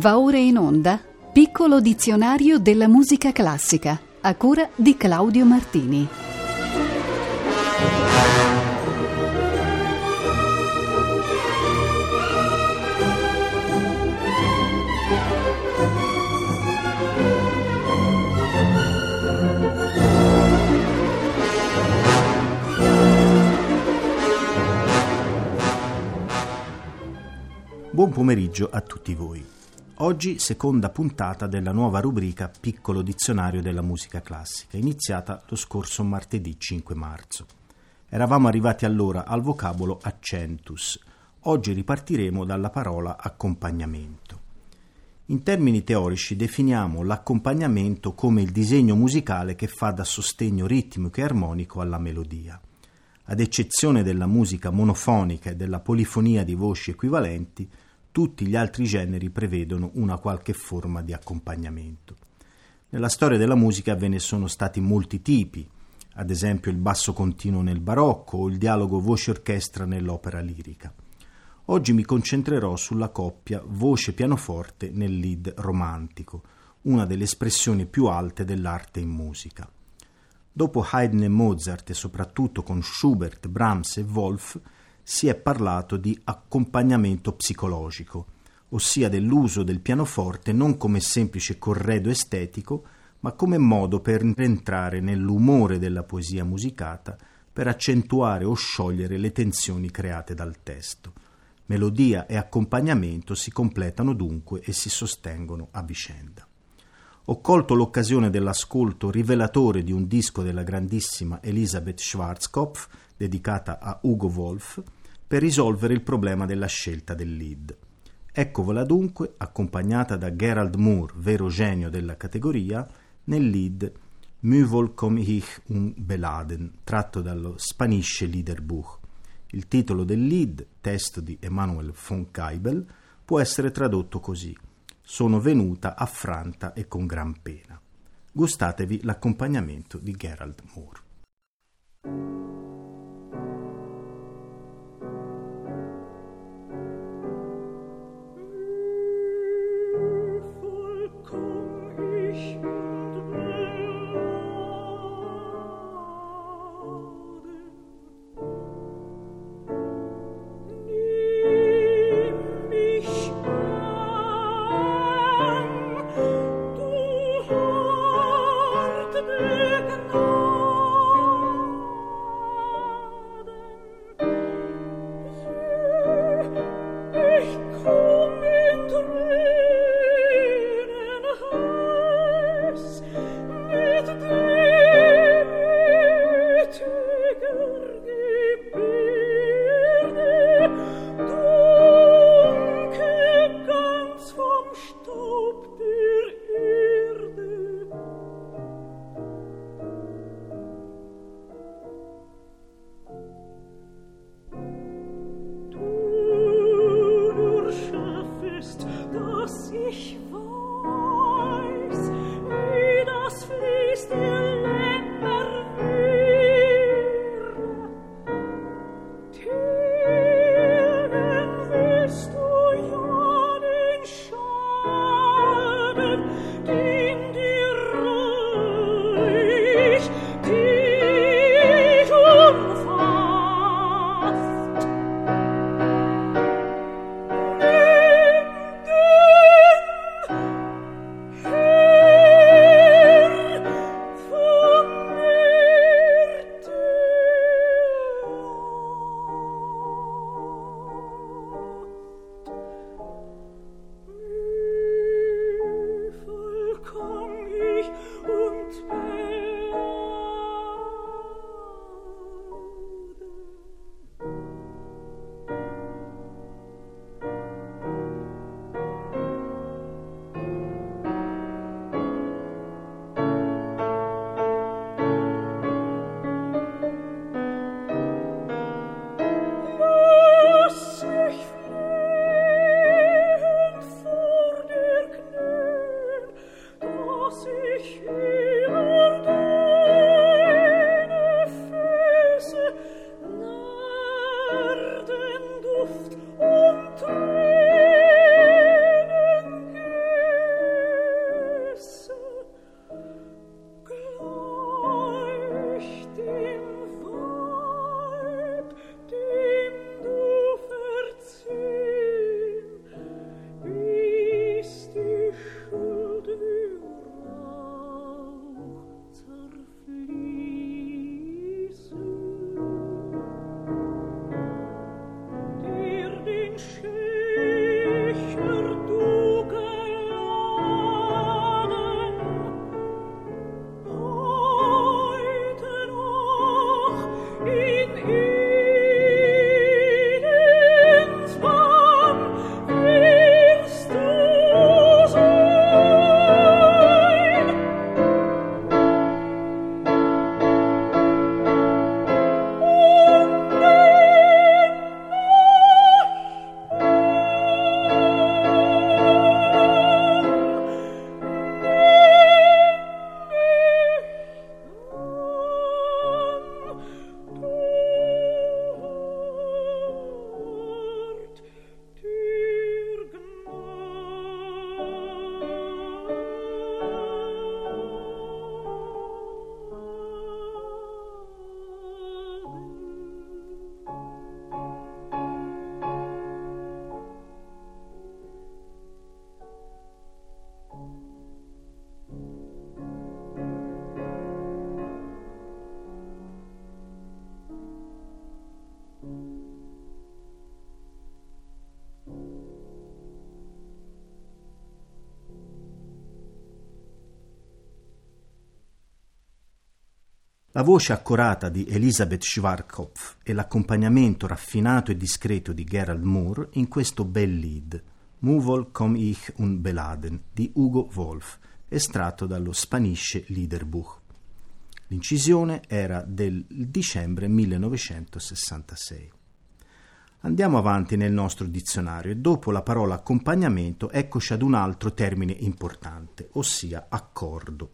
Va ora in onda Piccolo dizionario della musica classica a cura di Claudio Martini. Buon pomeriggio a tutti voi. Oggi seconda puntata della nuova rubrica Piccolo dizionario della musica classica, iniziata lo scorso martedì 5 marzo. Eravamo arrivati allora al vocabolo accentus. Oggi ripartiremo dalla parola accompagnamento. In termini teorici definiamo l'accompagnamento come il disegno musicale che fa da sostegno ritmico e armonico alla melodia. Ad eccezione della musica monofonica e della polifonia di voci equivalenti, tutti gli altri generi prevedono una qualche forma di accompagnamento. Nella storia della musica ve ne sono stati molti tipi, ad esempio il basso continuo nel barocco o il dialogo voce-orchestra nell'opera lirica. Oggi mi concentrerò sulla coppia voce-pianoforte nel lead romantico, una delle espressioni più alte dell'arte in musica. Dopo Haydn e Mozart e soprattutto con Schubert, Brahms e Wolf, si è parlato di accompagnamento psicologico, ossia dell'uso del pianoforte non come semplice corredo estetico, ma come modo per entrare nell'umore della poesia musicata, per accentuare o sciogliere le tensioni create dal testo. Melodia e accompagnamento si completano dunque e si sostengono a vicenda. Ho colto l'occasione dell'ascolto rivelatore di un disco della grandissima Elisabeth Schwarzkopf, dedicata a Ugo Wolf, per risolvere il problema della scelta del lead. Eccovola dunque, accompagnata da Gerald Moore, vero genio della categoria, nel lead Müvol kom ich un Beladen, tratto dallo Spanische Liederbuch. Il titolo del lead, testo di Emanuel von Keibel, può essere tradotto così: Sono venuta affranta e con gran pena. Gustatevi l'accompagnamento di Gerald Moore. La voce accorata di Elisabeth Schwarzkopf e l'accompagnamento raffinato e discreto di Gerald Moore in questo bel lead, Movol kom ich un Beladen di Ugo Wolf, estratto dallo Spanische Liederbuch. L'incisione era del dicembre 1966. Andiamo avanti nel nostro dizionario e dopo la parola accompagnamento eccoci ad un altro termine importante, ossia accordo.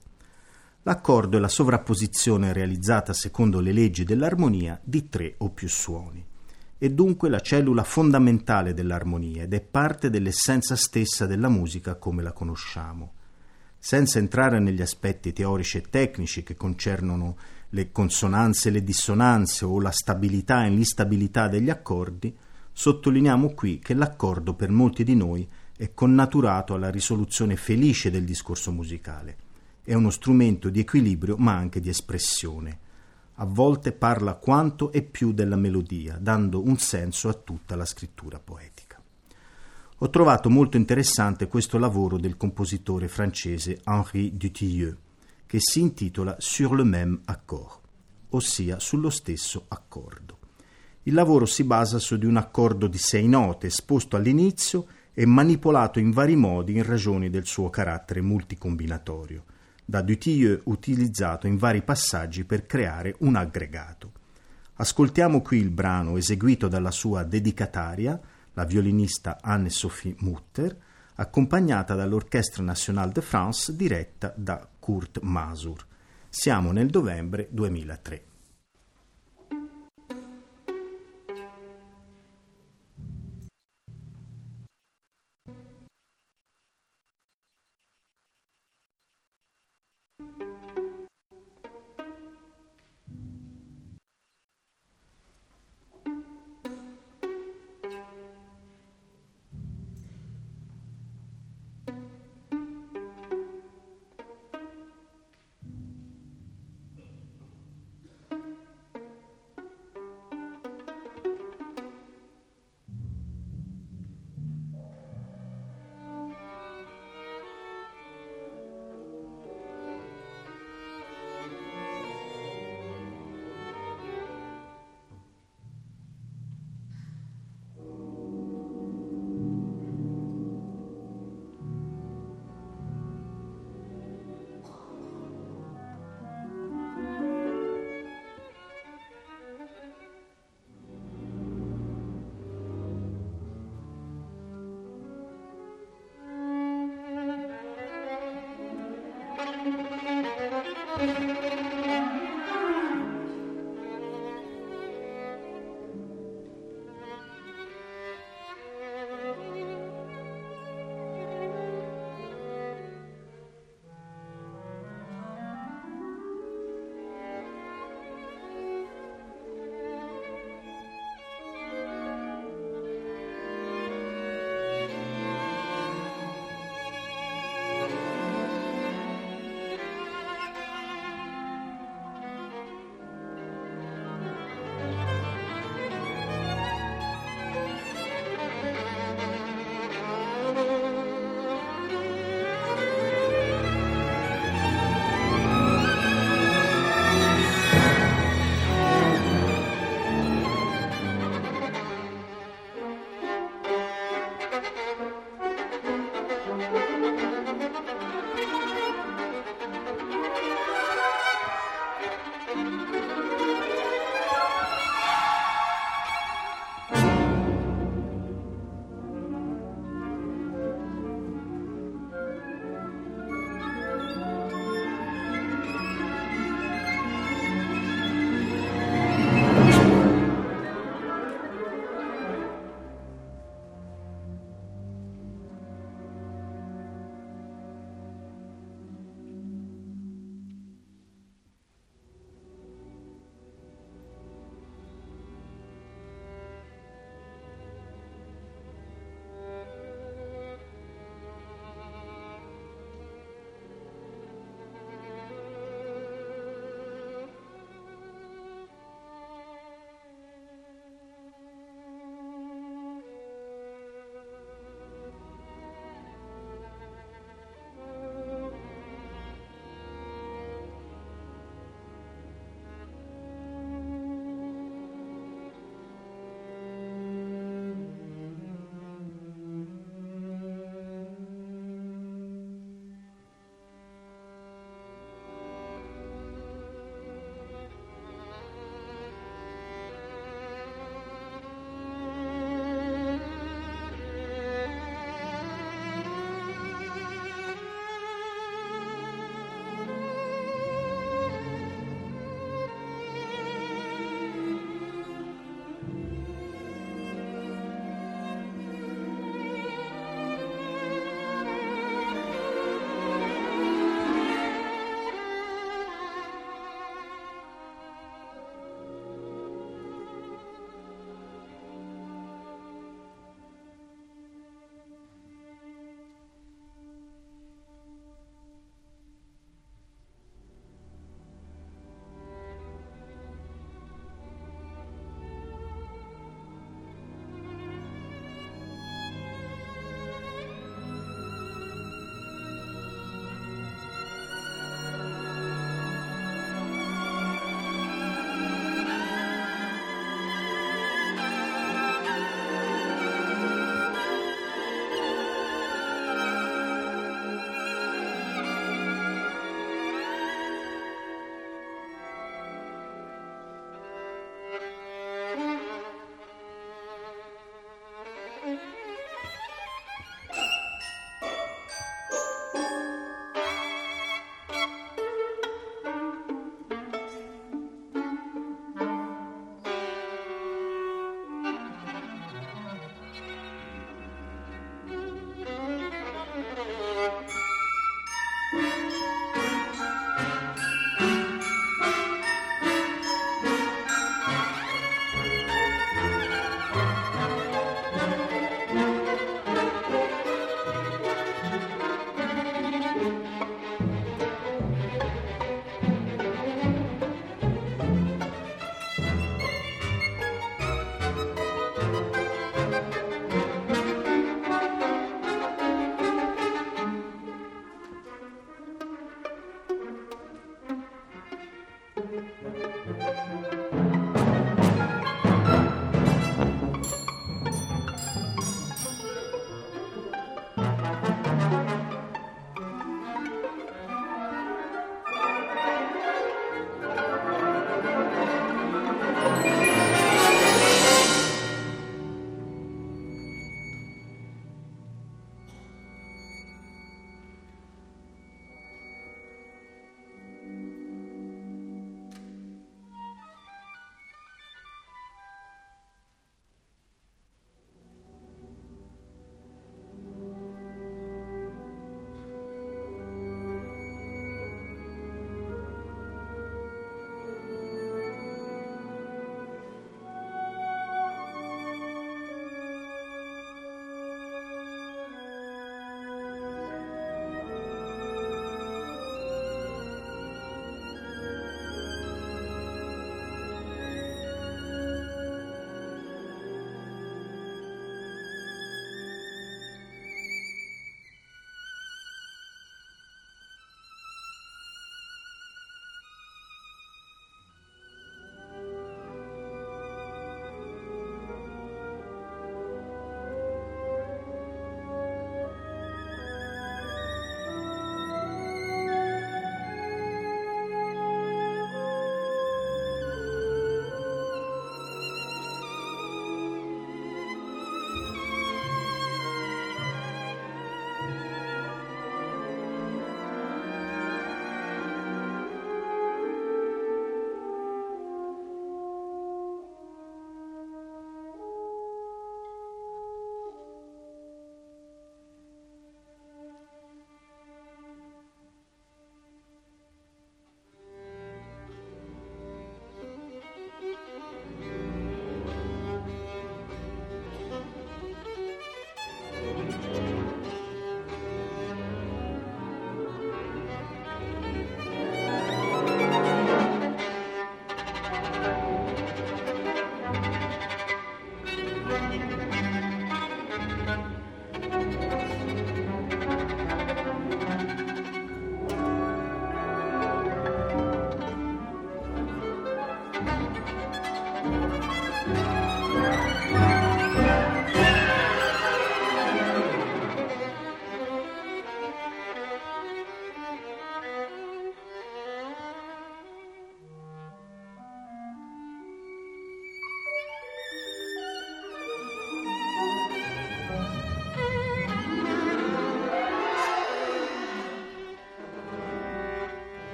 L'accordo è la sovrapposizione realizzata secondo le leggi dell'armonia di tre o più suoni. È dunque la cellula fondamentale dell'armonia ed è parte dell'essenza stessa della musica come la conosciamo. Senza entrare negli aspetti teorici e tecnici che concernono le consonanze e le dissonanze o la stabilità e l'instabilità degli accordi, sottolineiamo qui che l'accordo per molti di noi è connaturato alla risoluzione felice del discorso musicale è uno strumento di equilibrio ma anche di espressione. A volte parla quanto e più della melodia, dando un senso a tutta la scrittura poetica. Ho trovato molto interessante questo lavoro del compositore francese Henri Dutilleux, che si intitola Sur le même accord, ossia sullo stesso accordo. Il lavoro si basa su di un accordo di sei note esposto all'inizio e manipolato in vari modi in ragione del suo carattere multicombinatorio da Dutilleux utilizzato in vari passaggi per creare un aggregato. Ascoltiamo qui il brano eseguito dalla sua dedicataria, la violinista Anne-Sophie Mutter, accompagnata dall'Orchestre Nationale de France diretta da Kurt Masur. Siamo nel novembre 2003.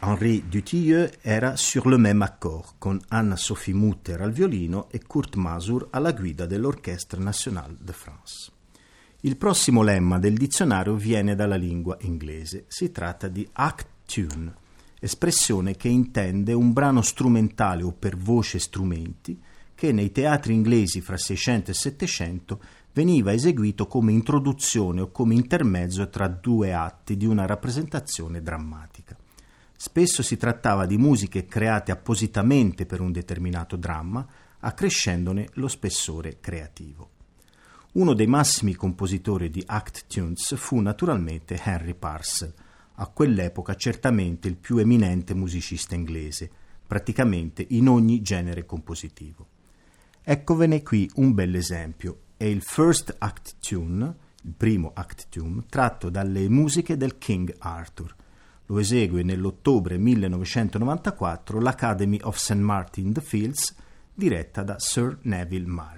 Henri Dutilleux era Sur le même accord, con Anna-Sophie Mutter al violino e Kurt Masur alla guida dell'Orchestre Nationale de France. Il prossimo lemma del dizionario viene dalla lingua inglese. Si tratta di act tune, espressione che intende un brano strumentale o per voce strumenti che nei teatri inglesi fra 600 e 700 veniva eseguito come introduzione o come intermezzo tra due atti di una rappresentazione drammatica. Spesso si trattava di musiche create appositamente per un determinato dramma, accrescendone lo spessore creativo. Uno dei massimi compositori di act tunes fu naturalmente Henry Parcel, a quell'epoca certamente il più eminente musicista inglese, praticamente in ogni genere compositivo. Eccovene qui un bell'esempio, è il First Act Tune, il primo act tune, tratto dalle musiche del King Arthur, lo esegue nell'ottobre 1994 l'Academy of St. Martin the Fields, diretta da Sir Neville Mariner.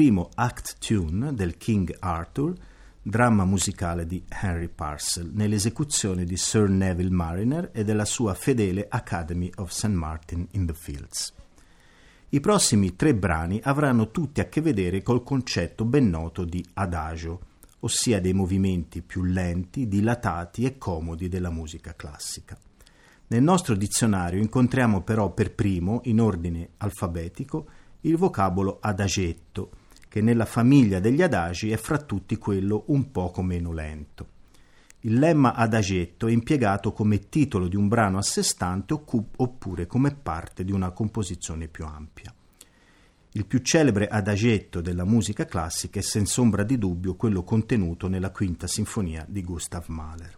Primo act tune del King Arthur, dramma musicale di Henry Parcel, nell'esecuzione di Sir Neville Mariner e della sua fedele Academy of St. Martin in the Fields. I prossimi tre brani avranno tutti a che vedere col concetto ben noto di adagio, ossia dei movimenti più lenti, dilatati e comodi della musica classica. Nel nostro dizionario incontriamo però per primo, in ordine alfabetico, il vocabolo adagetto, che nella famiglia degli adagi è fra tutti quello un poco meno lento. Il lemma adagetto è impiegato come titolo di un brano a sé stante oppure come parte di una composizione più ampia. Il più celebre adagetto della musica classica è senza ombra di dubbio quello contenuto nella quinta sinfonia di Gustav Mahler.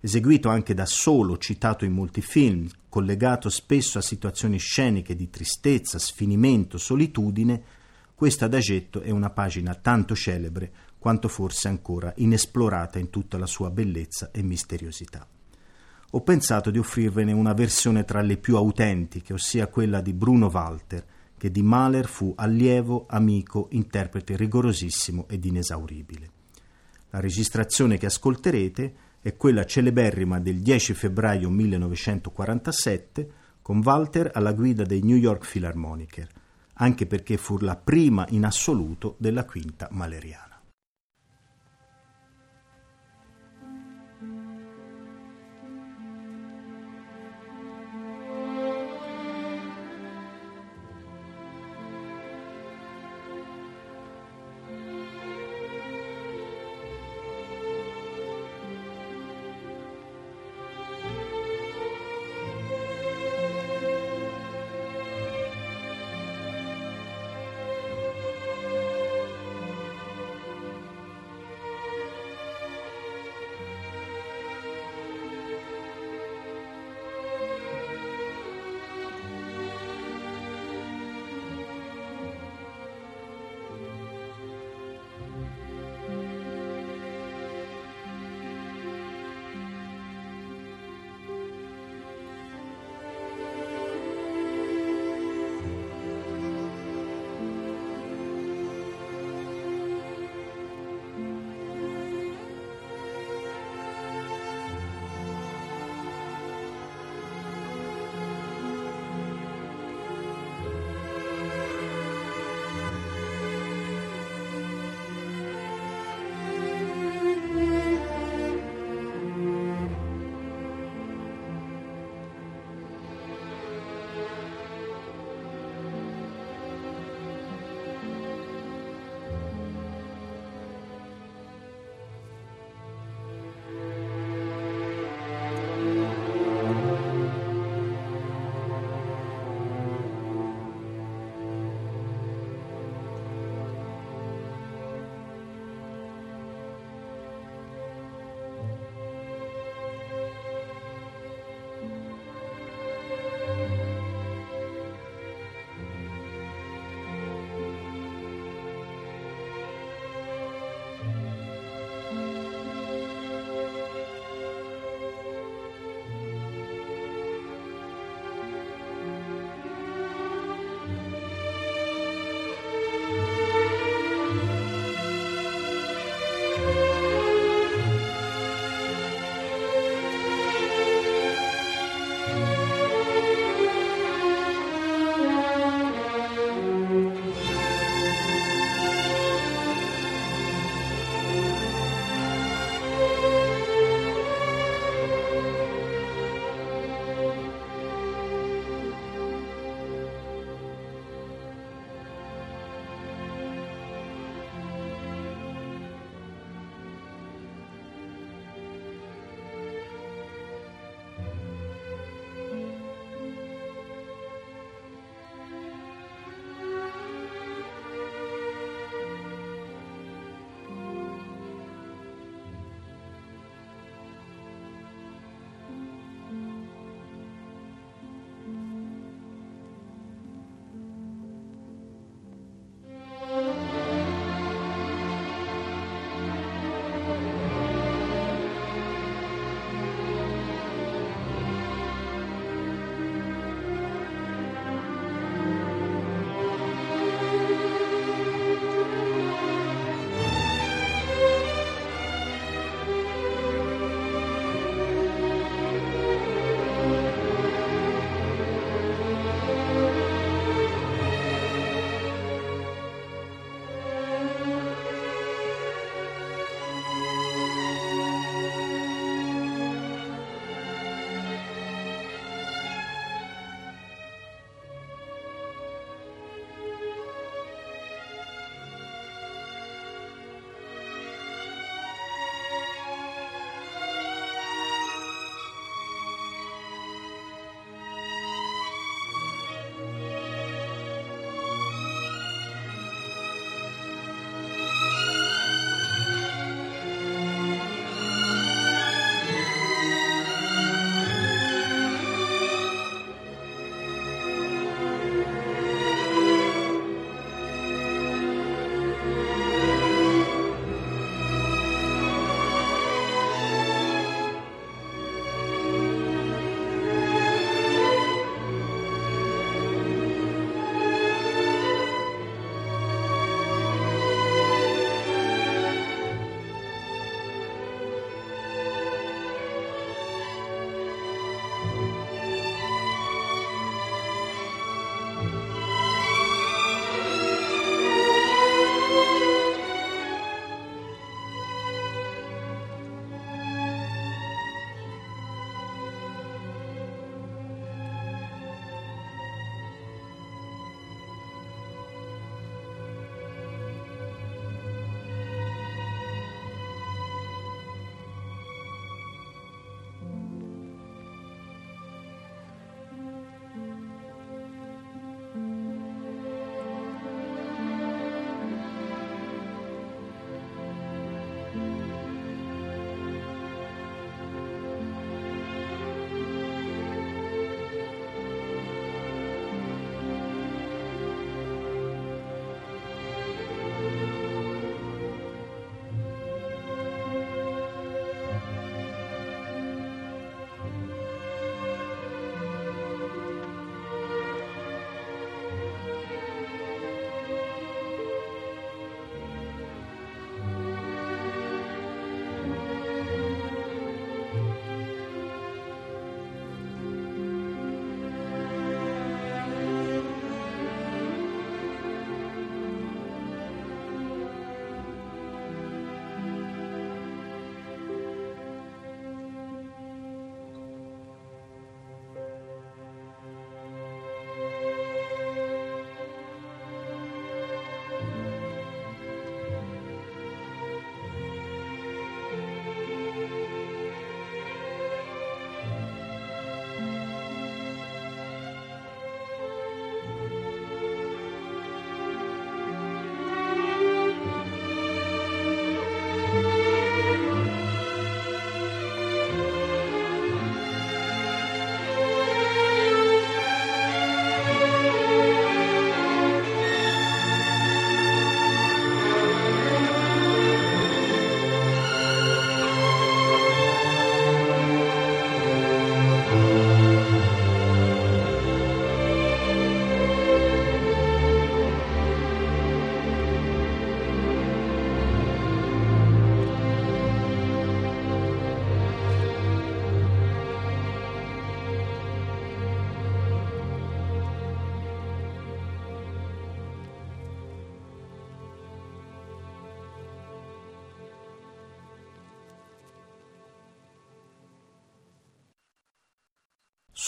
Eseguito anche da solo, citato in molti film, collegato spesso a situazioni sceniche di tristezza, sfinimento, solitudine, questo adagetto è una pagina tanto celebre quanto forse ancora inesplorata in tutta la sua bellezza e misteriosità. Ho pensato di offrirvene una versione tra le più autentiche, ossia quella di Bruno Walter, che di Mahler fu allievo, amico, interprete rigorosissimo ed inesauribile. La registrazione che ascolterete è quella celeberrima del 10 febbraio 1947 con Walter alla guida dei New York Philharmoniker, anche perché fu la prima in assoluto della quinta maleriana.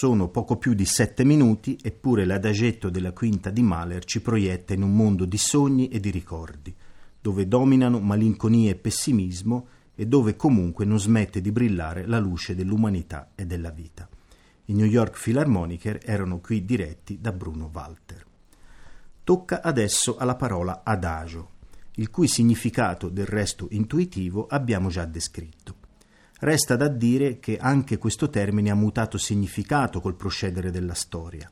Sono poco più di sette minuti, eppure l'adagetto della quinta di Mahler ci proietta in un mondo di sogni e di ricordi, dove dominano malinconia e pessimismo e dove comunque non smette di brillare la luce dell'umanità e della vita. I New York Philharmoniker erano qui diretti da Bruno Walter. Tocca adesso alla parola adagio, il cui significato del resto intuitivo abbiamo già descritto. Resta da dire che anche questo termine ha mutato significato col procedere della storia.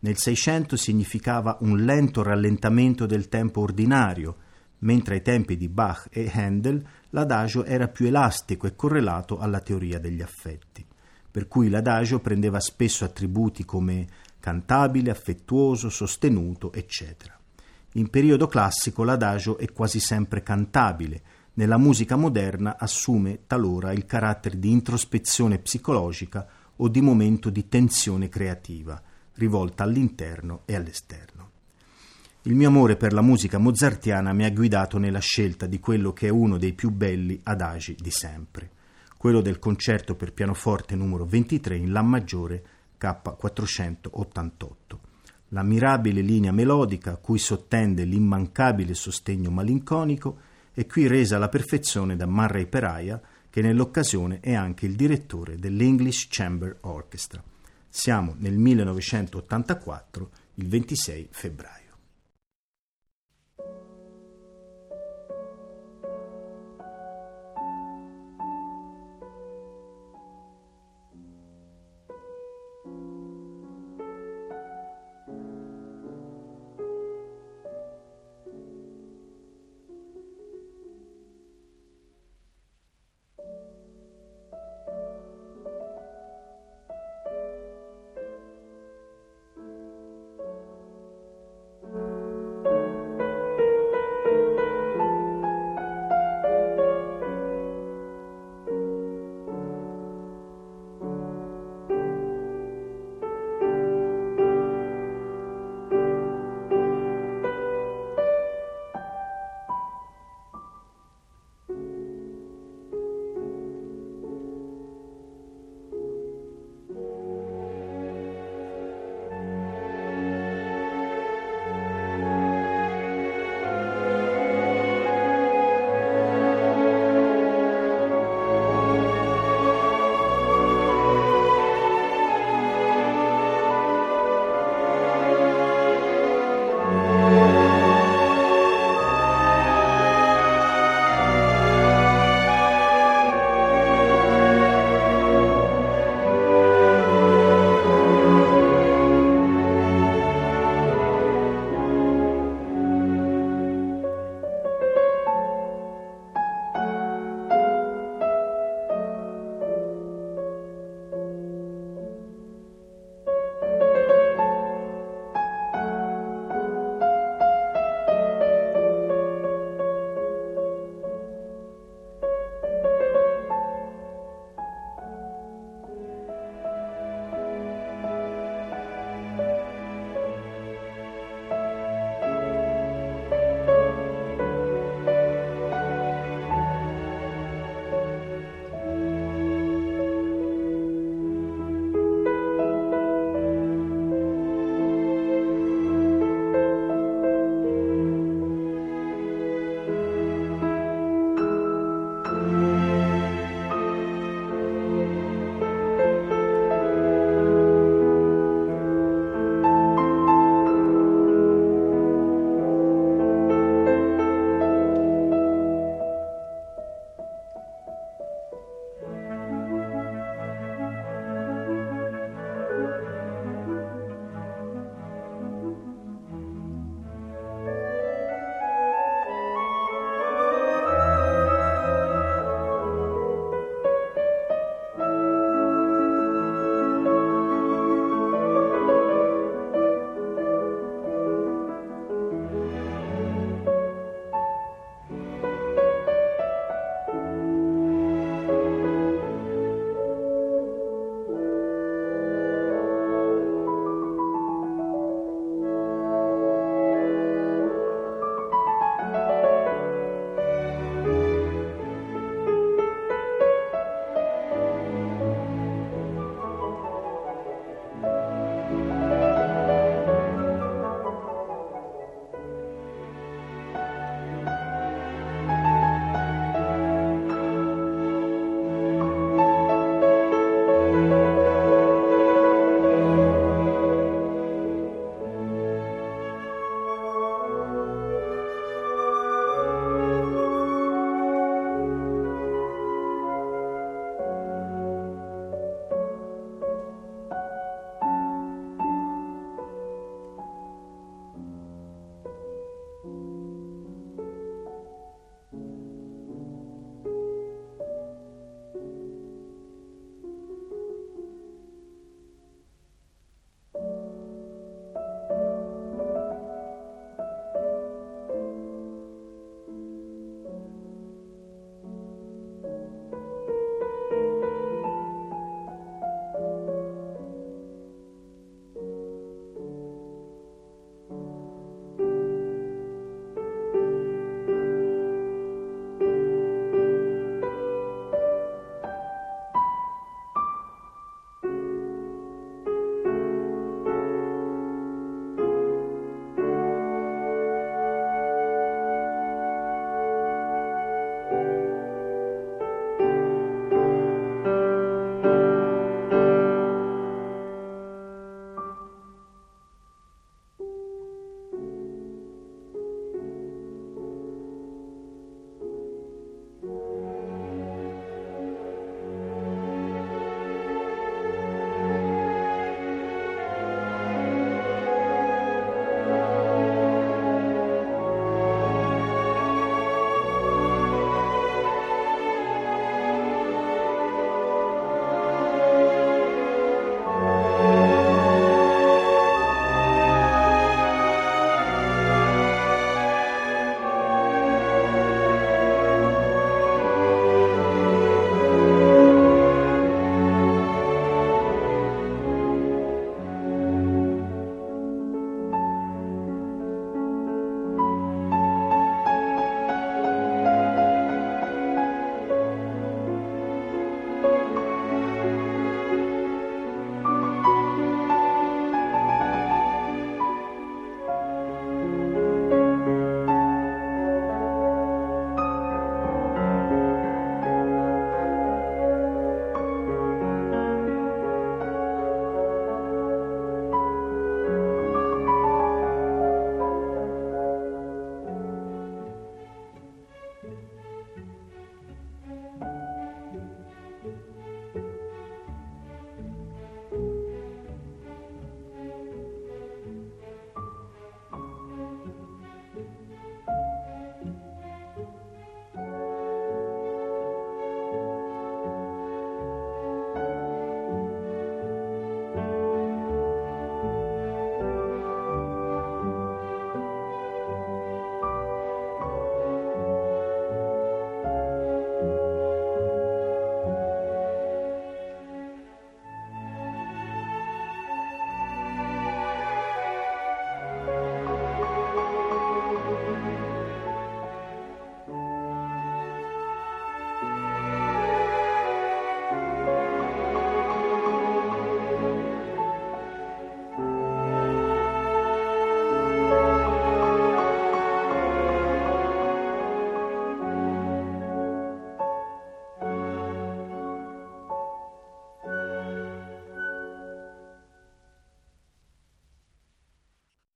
Nel Seicento significava un lento rallentamento del tempo ordinario, mentre ai tempi di Bach e Handel l'adagio era più elastico e correlato alla teoria degli affetti, per cui l'adagio prendeva spesso attributi come cantabile, affettuoso, sostenuto, eccetera. In periodo classico l'adagio è quasi sempre cantabile, nella musica moderna assume talora il carattere di introspezione psicologica o di momento di tensione creativa, rivolta all'interno e all'esterno. Il mio amore per la musica mozartiana mi ha guidato nella scelta di quello che è uno dei più belli adagi di sempre, quello del concerto per pianoforte numero 23 in La maggiore K488. La mirabile linea melodica cui sottende l'immancabile sostegno malinconico è qui resa alla perfezione da Murray Peraia, che nell'occasione è anche il direttore dell'English Chamber Orchestra. Siamo nel 1984, il 26 febbraio.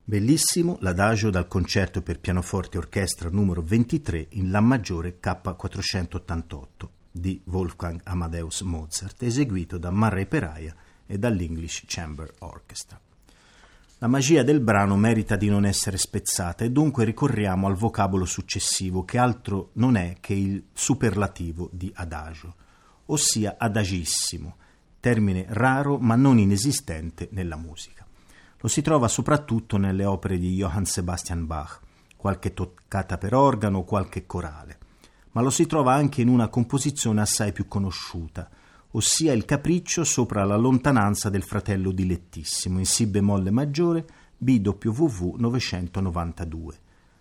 Bellissimo l'adagio dal concerto per pianoforte e orchestra numero 23 in La maggiore K488 di Wolfgang Amadeus Mozart, eseguito da Murray Peraia e dall'English Chamber Orchestra. La magia del brano merita di non essere spezzata e dunque ricorriamo al vocabolo successivo che altro non è che il superlativo di adagio, ossia adagissimo, termine raro ma non inesistente nella musica. Lo si trova soprattutto nelle opere di Johann Sebastian Bach, qualche toccata per organo, qualche corale, ma lo si trova anche in una composizione assai più conosciuta, ossia il capriccio sopra la lontananza del fratello dilettissimo in Si bemolle maggiore BWV 992,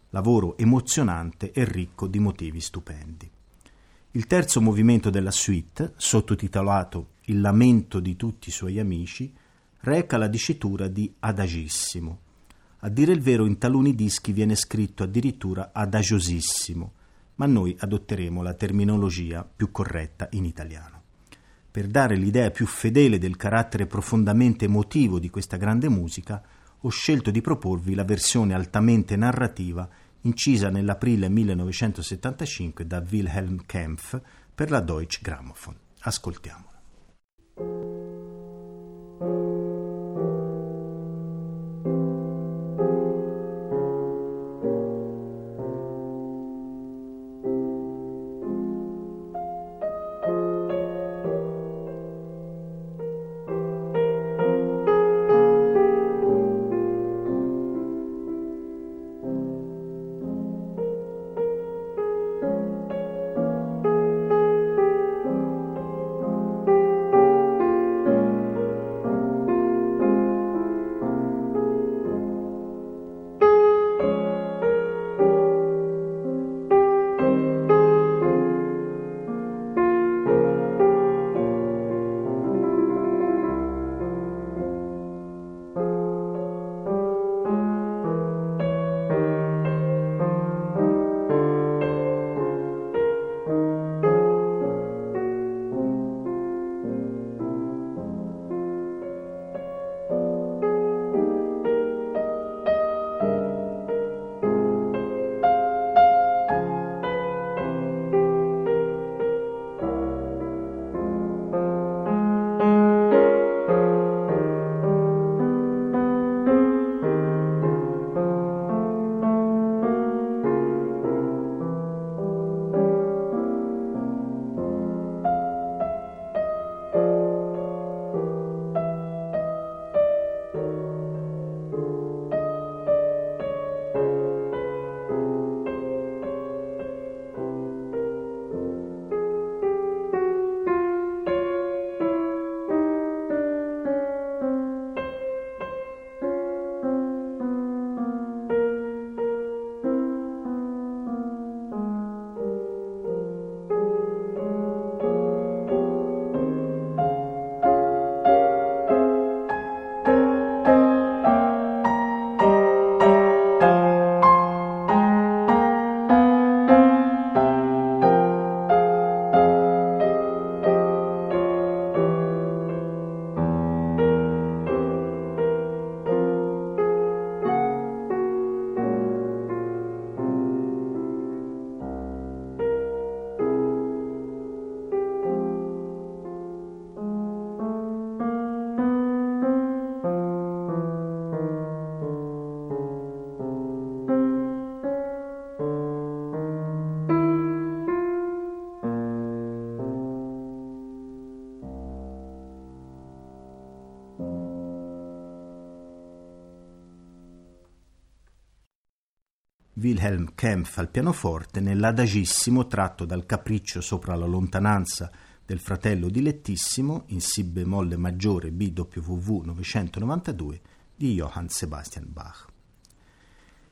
lavoro emozionante e ricco di motivi stupendi. Il terzo movimento della suite, sottotitolato Il lamento di tutti i suoi amici, reca la dicitura di adagissimo. A dire il vero in taluni dischi viene scritto addirittura adagiosissimo, ma noi adotteremo la terminologia più corretta in italiano. Per dare l'idea più fedele del carattere profondamente emotivo di questa grande musica, ho scelto di proporvi la versione altamente narrativa incisa nell'aprile 1975 da Wilhelm Kempf per la Deutsche Grammophon. Ascoltiamola. Wilhelm Kempf al pianoforte nell'adagissimo tratto dal capriccio sopra la lontananza del fratello dilettissimo in Si bemolle maggiore BWV 992 di Johann Sebastian Bach.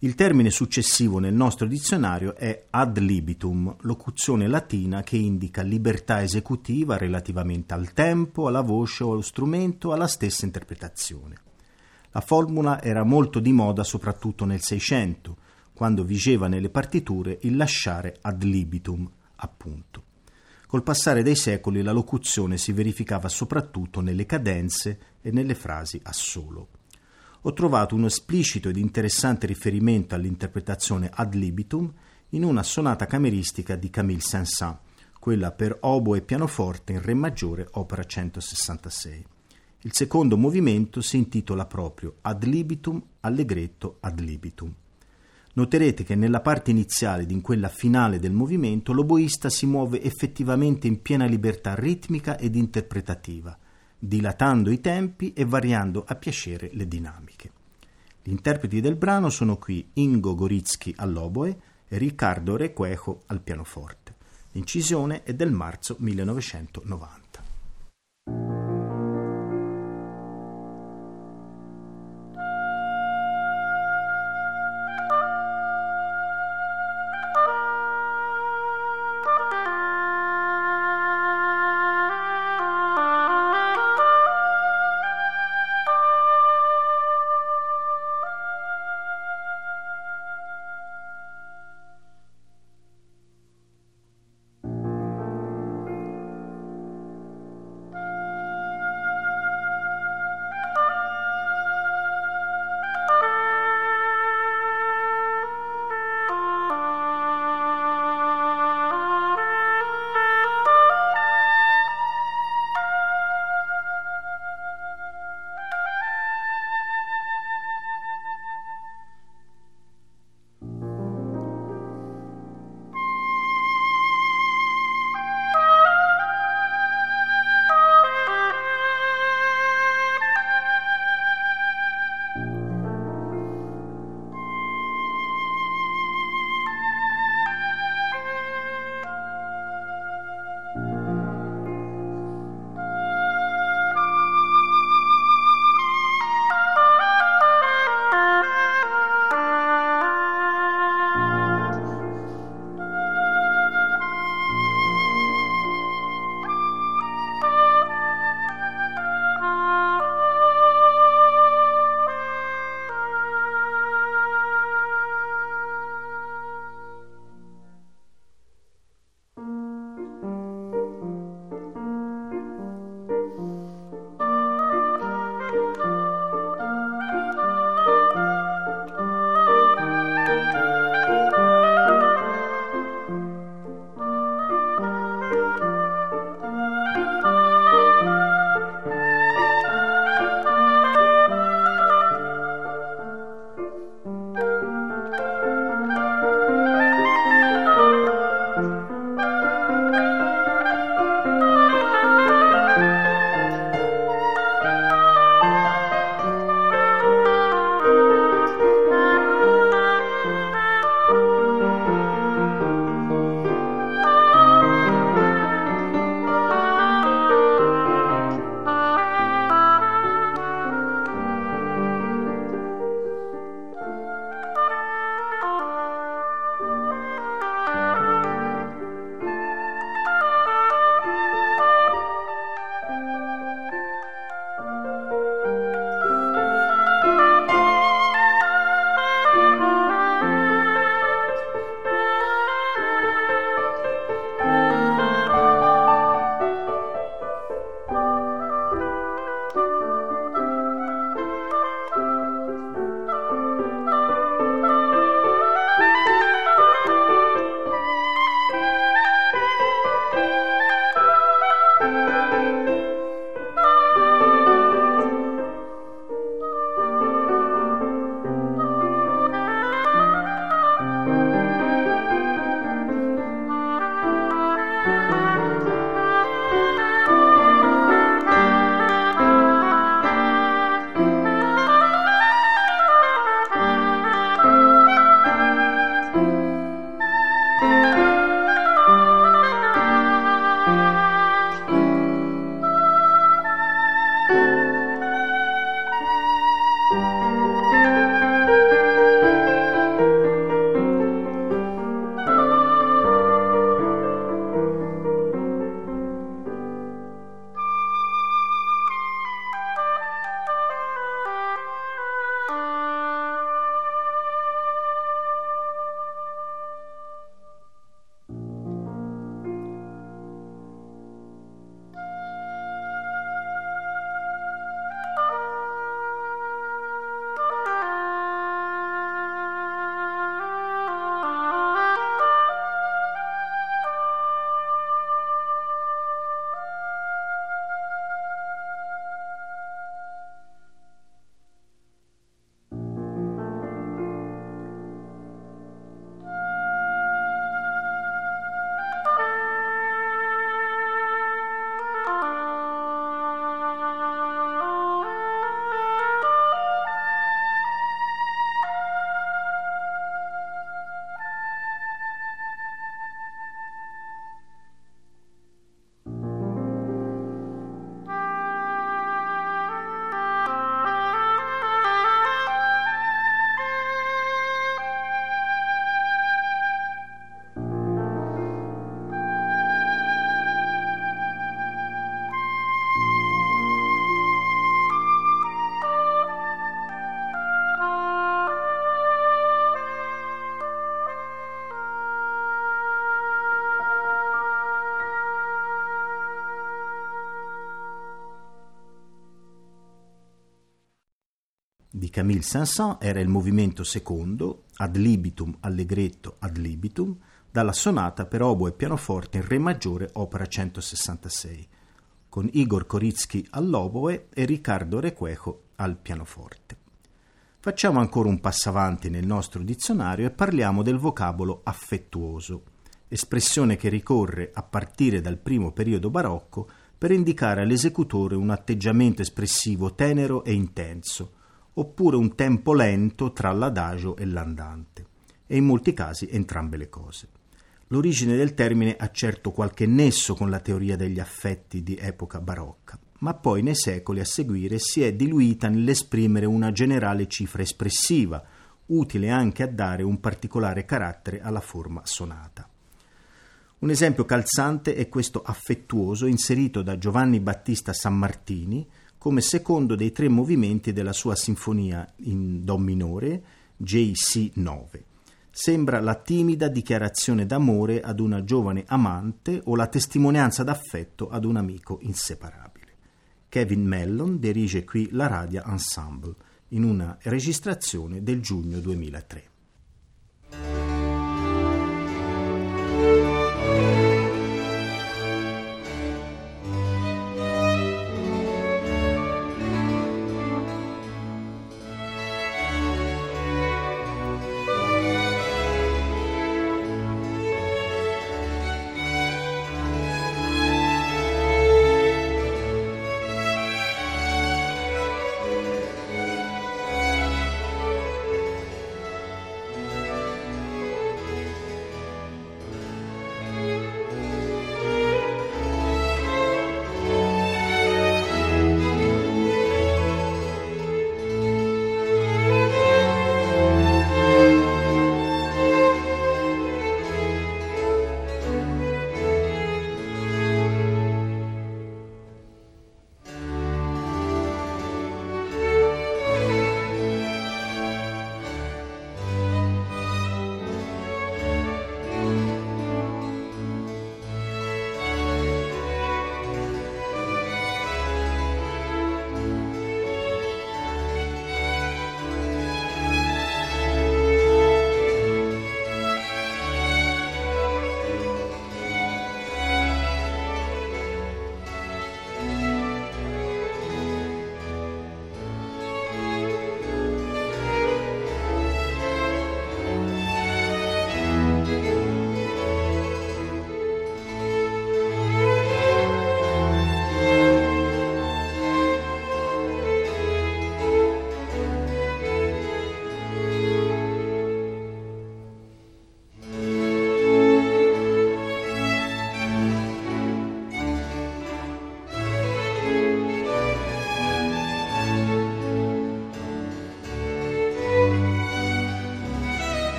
Il termine successivo nel nostro dizionario è ad libitum, locuzione latina che indica libertà esecutiva relativamente al tempo, alla voce o allo strumento, alla stessa interpretazione. La formula era molto di moda soprattutto nel Seicento, quando vigeva nelle partiture il lasciare ad libitum, appunto. Col passare dei secoli la locuzione si verificava soprattutto nelle cadenze e nelle frasi a solo. ho trovato un esplicito ed interessante riferimento all'interpretazione ad libitum in una sonata cameristica di Camille Saint-Saëns, quella per obo e pianoforte in Re maggiore, opera 166. Il secondo movimento si intitola proprio Ad libitum, allegretto ad libitum. Noterete che nella parte iniziale ed in quella finale del movimento l'oboista si muove effettivamente in piena libertà ritmica ed interpretativa, dilatando i tempi e variando a piacere le dinamiche. Gli interpreti del brano sono qui Ingo Goritsky all'oboe e Riccardo Requejo al pianoforte. L'incisione è del marzo 1990. Camille Saint-Saëns era il movimento secondo, ad libitum allegretto ad libitum, dalla sonata per oboe e pianoforte in Re maggiore, opera 166, con Igor Koritsky all'oboe e Riccardo Requejo al pianoforte. Facciamo ancora un passo avanti nel nostro dizionario e parliamo del vocabolo affettuoso, espressione che ricorre a partire dal primo periodo barocco per indicare all'esecutore un atteggiamento espressivo tenero e intenso, oppure un tempo lento tra l'adagio e l'andante, e in molti casi entrambe le cose. L'origine del termine ha certo qualche nesso con la teoria degli affetti di epoca barocca, ma poi nei secoli a seguire si è diluita nell'esprimere una generale cifra espressiva, utile anche a dare un particolare carattere alla forma sonata. Un esempio calzante è questo affettuoso inserito da Giovanni Battista Sammartini come secondo dei tre movimenti della sua sinfonia in Do minore JC 9. Sembra la timida dichiarazione d'amore ad una giovane amante o la testimonianza d'affetto ad un amico inseparabile. Kevin Mellon dirige qui la Radia Ensemble in una registrazione del giugno 2003.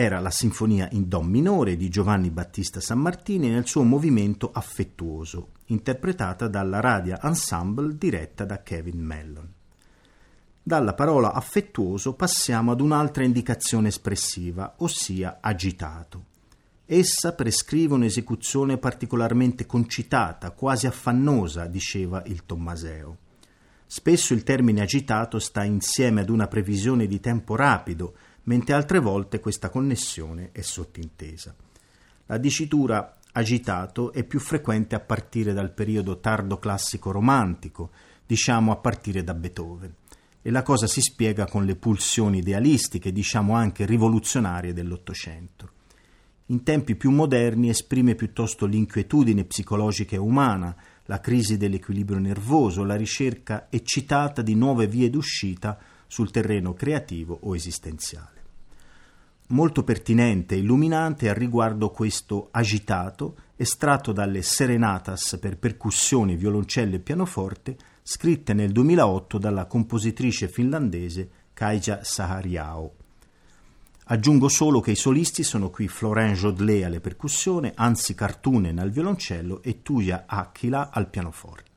Era la sinfonia in Do minore di Giovanni Battista Sammartini nel suo movimento affettuoso, interpretata dalla Radia Ensemble diretta da Kevin Mellon. Dalla parola affettuoso passiamo ad un'altra indicazione espressiva, ossia agitato. Essa prescrive un'esecuzione particolarmente concitata, quasi affannosa, diceva il Tommaseo. Spesso il termine agitato sta insieme ad una previsione di tempo rapido, mentre altre volte questa connessione è sottintesa. La dicitura agitato è più frequente a partire dal periodo tardo classico romantico, diciamo a partire da Beethoven. E la cosa si spiega con le pulsioni idealistiche, diciamo anche rivoluzionarie dell'Ottocento. In tempi più moderni esprime piuttosto l'inquietudine psicologica e umana, la crisi dell'equilibrio nervoso, la ricerca eccitata di nuove vie d'uscita sul terreno creativo o esistenziale. Molto pertinente e illuminante al riguardo questo agitato, estratto dalle Serenatas per percussioni, violoncello e pianoforte, scritte nel 2008 dalla compositrice finlandese Kaija Sahariao. Aggiungo solo che i solisti sono qui Florent Jodelet alle percussioni, Anzi Cartunen al violoncello e Tuya Aquila al pianoforte.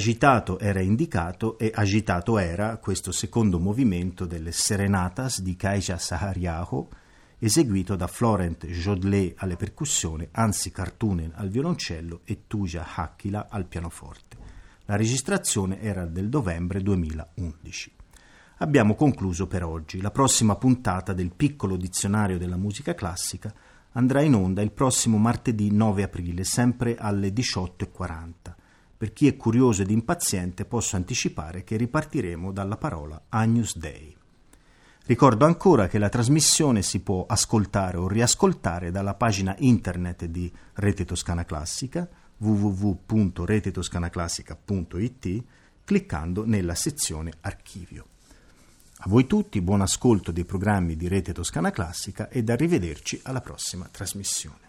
Agitato era indicato e agitato era questo secondo movimento delle Serenatas di Kaija Sahariaho, eseguito da Florent Jodelet alle percussioni, Ansi Cartunen al violoncello e Tuja Hakkila al pianoforte. La registrazione era del novembre 2011. Abbiamo concluso per oggi. La prossima puntata del piccolo dizionario della musica classica andrà in onda il prossimo martedì 9 aprile, sempre alle 18.40. Per chi è curioso ed impaziente posso anticipare che ripartiremo dalla parola Agnus Dei. Ricordo ancora che la trasmissione si può ascoltare o riascoltare dalla pagina internet di Rete Toscana Classica www.retetoscanaclassica.it cliccando nella sezione Archivio. A voi tutti buon ascolto dei programmi di Rete Toscana Classica ed arrivederci alla prossima trasmissione.